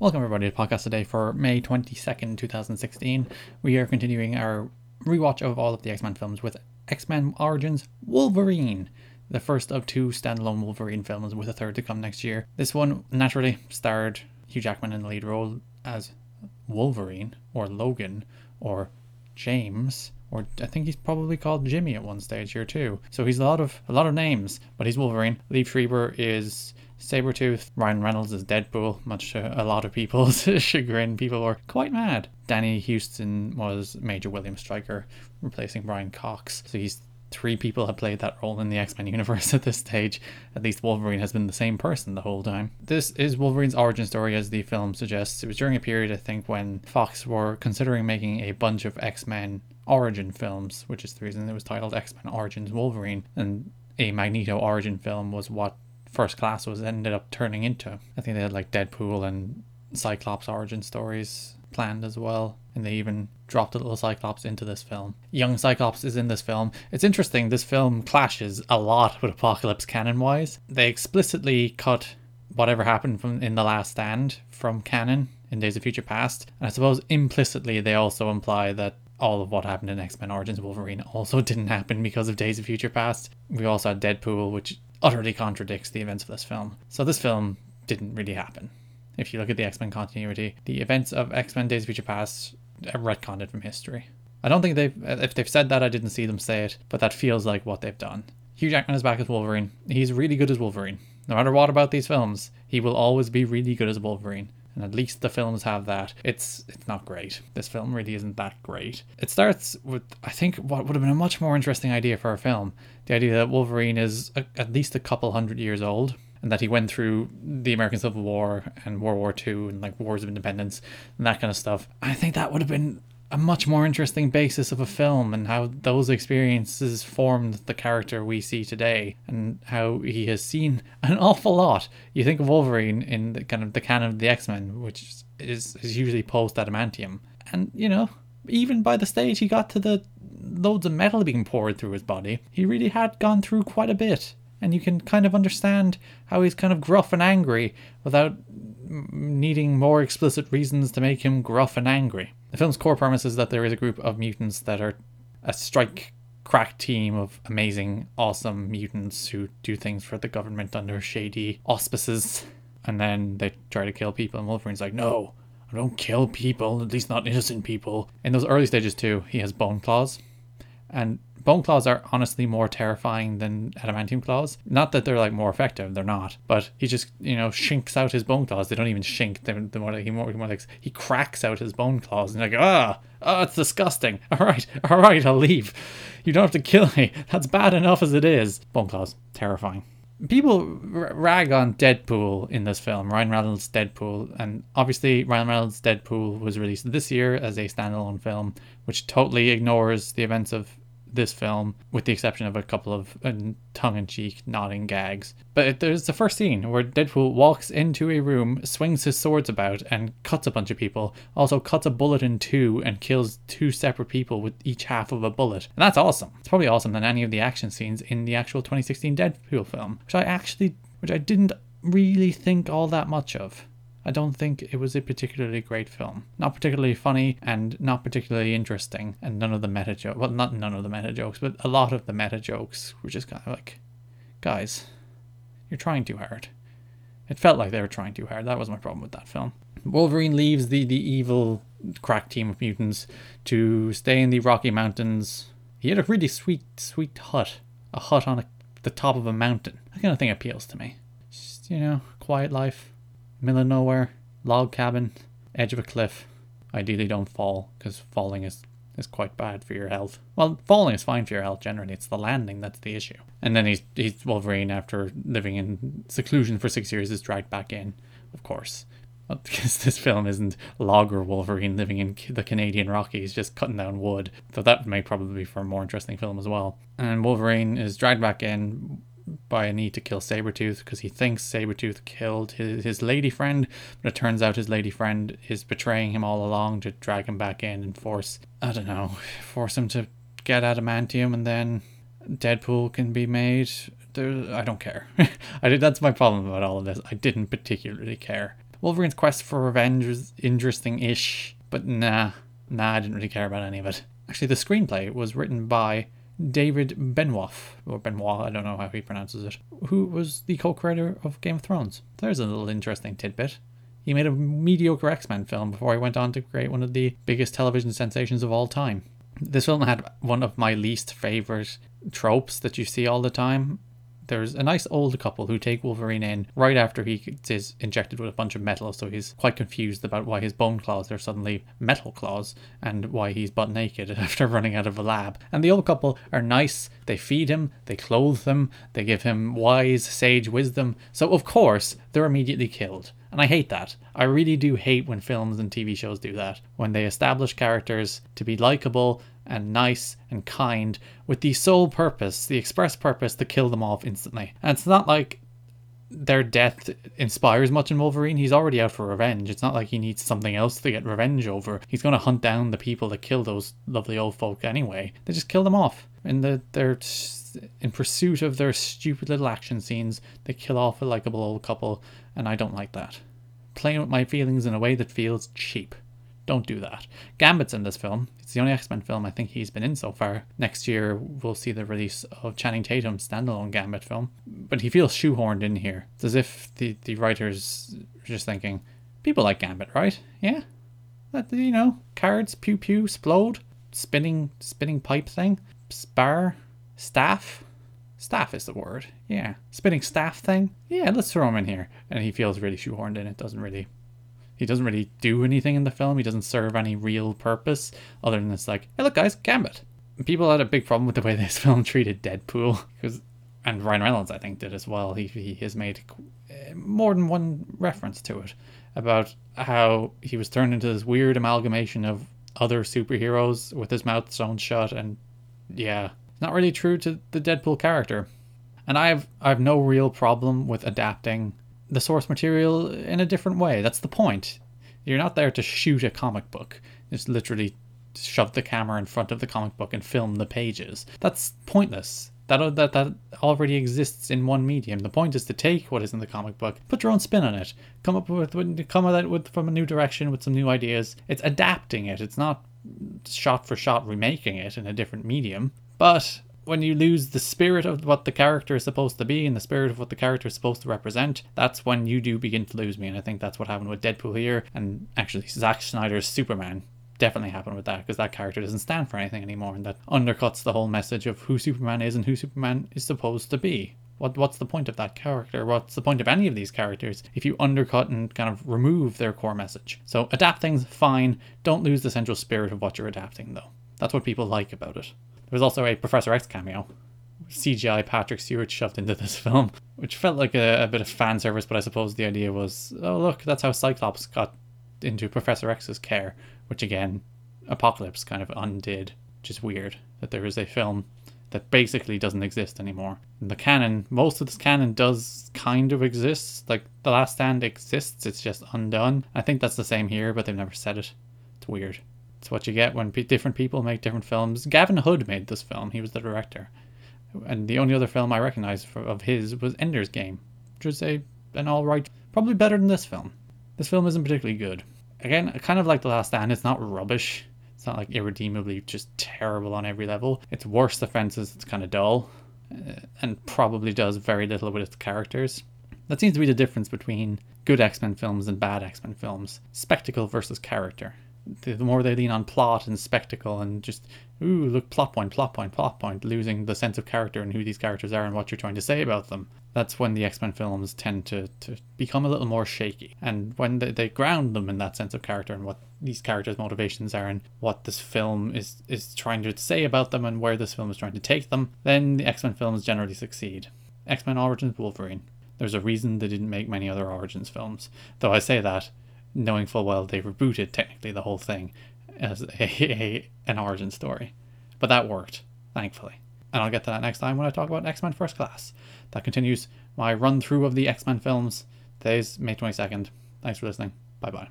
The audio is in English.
Welcome, everybody, to podcast today for May 22nd, 2016. We are continuing our rewatch of all of the X Men films with X Men Origins Wolverine, the first of two standalone Wolverine films, with a third to come next year. This one naturally starred Hugh Jackman in the lead role as Wolverine, or Logan, or James, or I think he's probably called Jimmy at one stage here too. So he's a lot of a lot of names, but he's Wolverine. Liev Schreiber is Sabretooth, Ryan Reynolds is Deadpool, much to a lot of people's chagrin. People were quite mad. Danny Huston was Major William Stryker, replacing Brian Cox. So he's three people have played that role in the X Men universe at this stage. At least Wolverine has been the same person the whole time. This is Wolverine's origin story, as the film suggests. It was during a period, I think, when Fox were considering making a bunch of X Men origin films, which is the reason it was titled X Men Origins Wolverine. And a Magneto origin film was what First Class was ended up turning into. I think they had like Deadpool and Cyclops origin stories planned as well. And they even dropped a little Cyclops into this film. Young Cyclops is in this film. It's interesting, this film clashes a lot with Apocalypse canon wise. They explicitly cut whatever happened from in The Last Stand from canon in Days of Future Past. And I suppose implicitly they also imply that all of what happened in X Men Origins Wolverine also didn't happen because of Days of Future Past. We also had Deadpool, which utterly contradicts the events of this film. So this film didn't really happen. If you look at the X Men continuity, the events of X Men Days of Future Past are retconned from history. I don't think they've, if they've said that, I didn't see them say it, but that feels like what they've done. Hugh Jackman is back as Wolverine. He's really good as Wolverine. No matter what about these films, he will always be really good as Wolverine and at least the films have that. It's it's not great. This film really isn't that great. It starts with I think what would have been a much more interesting idea for a film: the idea that Wolverine is a, at least a couple hundred years old, and that he went through the American Civil War and World War II and like wars of independence and that kind of stuff. I think that would have been a much more interesting basis of a film and how those experiences formed the character we see today and how he has seen an awful lot. You think of Wolverine in the kind of the canon of the X Men, which is, is usually post adamantium. And, you know, even by the stage he got to the loads of metal being poured through his body, he really had gone through quite a bit. And you can kind of understand how he's kind of gruff and angry without needing more explicit reasons to make him gruff and angry. The film's core premise is that there is a group of mutants that are a strike crack team of amazing, awesome mutants who do things for the government under shady auspices. And then they try to kill people, and Wolverine's like, no, I don't kill people, at least not innocent people. In those early stages, too, he has bone claws. And bone claws are honestly more terrifying than adamantium claws. Not that they're like more effective, they're not. But he just you know shinks out his bone claws. They don't even shink. They're, they're more like he more, more like he cracks out his bone claws and like ah oh it's disgusting. All right, all right, I'll leave. You don't have to kill me. That's bad enough as it is. Bone claws, terrifying people rag on Deadpool in this film, Ryan Reynolds' Deadpool, and obviously Ryan Reynolds' Deadpool was released this year as a standalone film, which totally ignores the events of this film, with the exception of a couple of uh, tongue-in-cheek nodding gags. But there's the first scene where Deadpool walks into a room, swings his swords about, and cuts a bunch of people. Also cuts a bullet in two and kills two separate people with each half of a bullet. And that's awesome. It's probably awesome than any of the action scenes in the actual 2016 Deadpool film, which I actually, which I didn't really think all that much of. I don't think it was a particularly great film. Not particularly funny and not particularly interesting. And none of the meta jokes, well, not none of the meta jokes, but a lot of the meta jokes were just kind of like, guys, you're trying too hard. It felt like they were trying too hard. That was my problem with that film. Wolverine leaves the, the evil crack team of mutants to stay in the Rocky Mountains. He had a really sweet, sweet hut. A hut on a, the top of a mountain. That kind of thing appeals to me. Just, you know, quiet life middle of nowhere, log cabin, edge of a cliff. Ideally, don't fall because falling is is quite bad for your health. Well, falling is fine for your health generally. It's the landing that's the issue. And then he's he's Wolverine after living in seclusion for six years is dragged back in, of course. Because this film isn't logger Wolverine living in the Canadian Rockies, just cutting down wood. So that may probably be for a more interesting film as well. And Wolverine is dragged back in by a need to kill Sabretooth because he thinks Sabretooth killed his, his lady friend, but it turns out his lady friend is betraying him all along to drag him back in and force, I don't know, force him to get adamantium and then Deadpool can be made. There, I don't care. I did, that's my problem about all of this. I didn't particularly care. Wolverine's quest for revenge was interesting ish, but nah, nah, I didn't really care about any of it. Actually, the screenplay was written by David Benioff, or Benoit, I don't know how he pronounces it, who was the co creator of Game of Thrones. There's a little interesting tidbit. He made a mediocre X Men film before he went on to create one of the biggest television sensations of all time. This film had one of my least favourite tropes that you see all the time, there's a nice old couple who take Wolverine in right after he is injected with a bunch of metal, so he's quite confused about why his bone claws are suddenly metal claws and why he's butt naked after running out of a lab. And the old couple are nice, they feed him, they clothe him, they give him wise, sage wisdom, so of course they're immediately killed. And I hate that. I really do hate when films and TV shows do that. When they establish characters to be likable and nice and kind with the sole purpose, the express purpose to kill them off instantly. And it's not like their death inspires much in Wolverine. He's already out for revenge. It's not like he needs something else to get revenge over. He's going to hunt down the people that kill those lovely old folk anyway. They just kill them off. In the they're in pursuit of their stupid little action scenes, they kill off a likable old couple, and I don't like that. Playing with my feelings in a way that feels cheap. Don't do that. Gambit's in this film. It's the only X Men film I think he's been in so far. Next year, we'll see the release of Channing Tatum's standalone Gambit film. But he feels shoehorned in here. It's as if the, the writers are just thinking, people like Gambit, right? Yeah? That, you know, cards, pew pew, explode, spinning, spinning pipe thing, spar, staff. Staff is the word. Yeah. Spinning staff thing. Yeah, let's throw him in here. And he feels really shoehorned in. It doesn't really he doesn't really do anything in the film. He doesn't serve any real purpose other than it's like, hey, look, guys, Gambit. People had a big problem with the way this film treated Deadpool because, and Ryan Reynolds, I think, did as well. He he has made eh, more than one reference to it about how he was turned into this weird amalgamation of other superheroes with his mouth sewn shut, and yeah, not really true to the Deadpool character. And I've I've no real problem with adapting the source material in a different way. That's the point. You're not there to shoot a comic book. Just literally shove the camera in front of the comic book and film the pages. That's pointless. That, uh, that that already exists in one medium. The point is to take what is in the comic book, put your own spin on it, come up with come at it with from a new direction with some new ideas. It's adapting it. It's not shot for shot remaking it in a different medium. But when you lose the spirit of what the character is supposed to be and the spirit of what the character is supposed to represent, that's when you do begin to lose me. And I think that's what happened with Deadpool here, and actually Zack Snyder's Superman definitely happened with that because that character doesn't stand for anything anymore, and that undercuts the whole message of who Superman is and who Superman is supposed to be. What what's the point of that character? What's the point of any of these characters if you undercut and kind of remove their core message? So adapt things fine. Don't lose the central spirit of what you're adapting though. That's what people like about it. There was also a Professor X cameo. CGI Patrick Stewart shoved into this film, which felt like a, a, bit of fan service, but I suppose the idea was, oh look, that's how Cyclops got into Professor X's care, which again, Apocalypse kind of undid. which is weird that there is a film that basically doesn't exist anymore. In the canon, most of this canon does kind of exist. Like The Last Stand exists, it's just undone. I think that's the same here, but they've never said it. It's weird. It's what you get when p- different people make different films. Gavin Hood made this film. He was the director. And the only other film I recognize for, of his was Ender's Game, which was a an all right, probably better than this film. This film isn't particularly good. Again, kind of like The Last Stand, it's not rubbish. It's not like irredeemably just terrible on every level. Its worst offenses, it's kind of dull, uh, and probably does very little with its characters. That seems to be the difference between good X Men films and bad X Men films spectacle versus character the, more they lean on plot and spectacle and just ooh look plot point plot point plot point losing the sense of character and who these characters are and what you're trying to say about them. That's when the x-men films tend to, to become a little more shaky. And when they, they ground them in that sense of character and what these characters motivations are and what this film is is trying to say about them and where this film is trying to take them then the x-men films generally succeed. X-men origins wolverine. There's a reason they didn't make many other origins films. Though i say that knowing full well they rebooted technically the whole thing as a, a, an origin story. But that worked, thankfully. And I'll get to that next time when I talk about X Men First Class. That continues my run through of the X Men films. Today's May 22nd. Thanks for listening. Bye bye.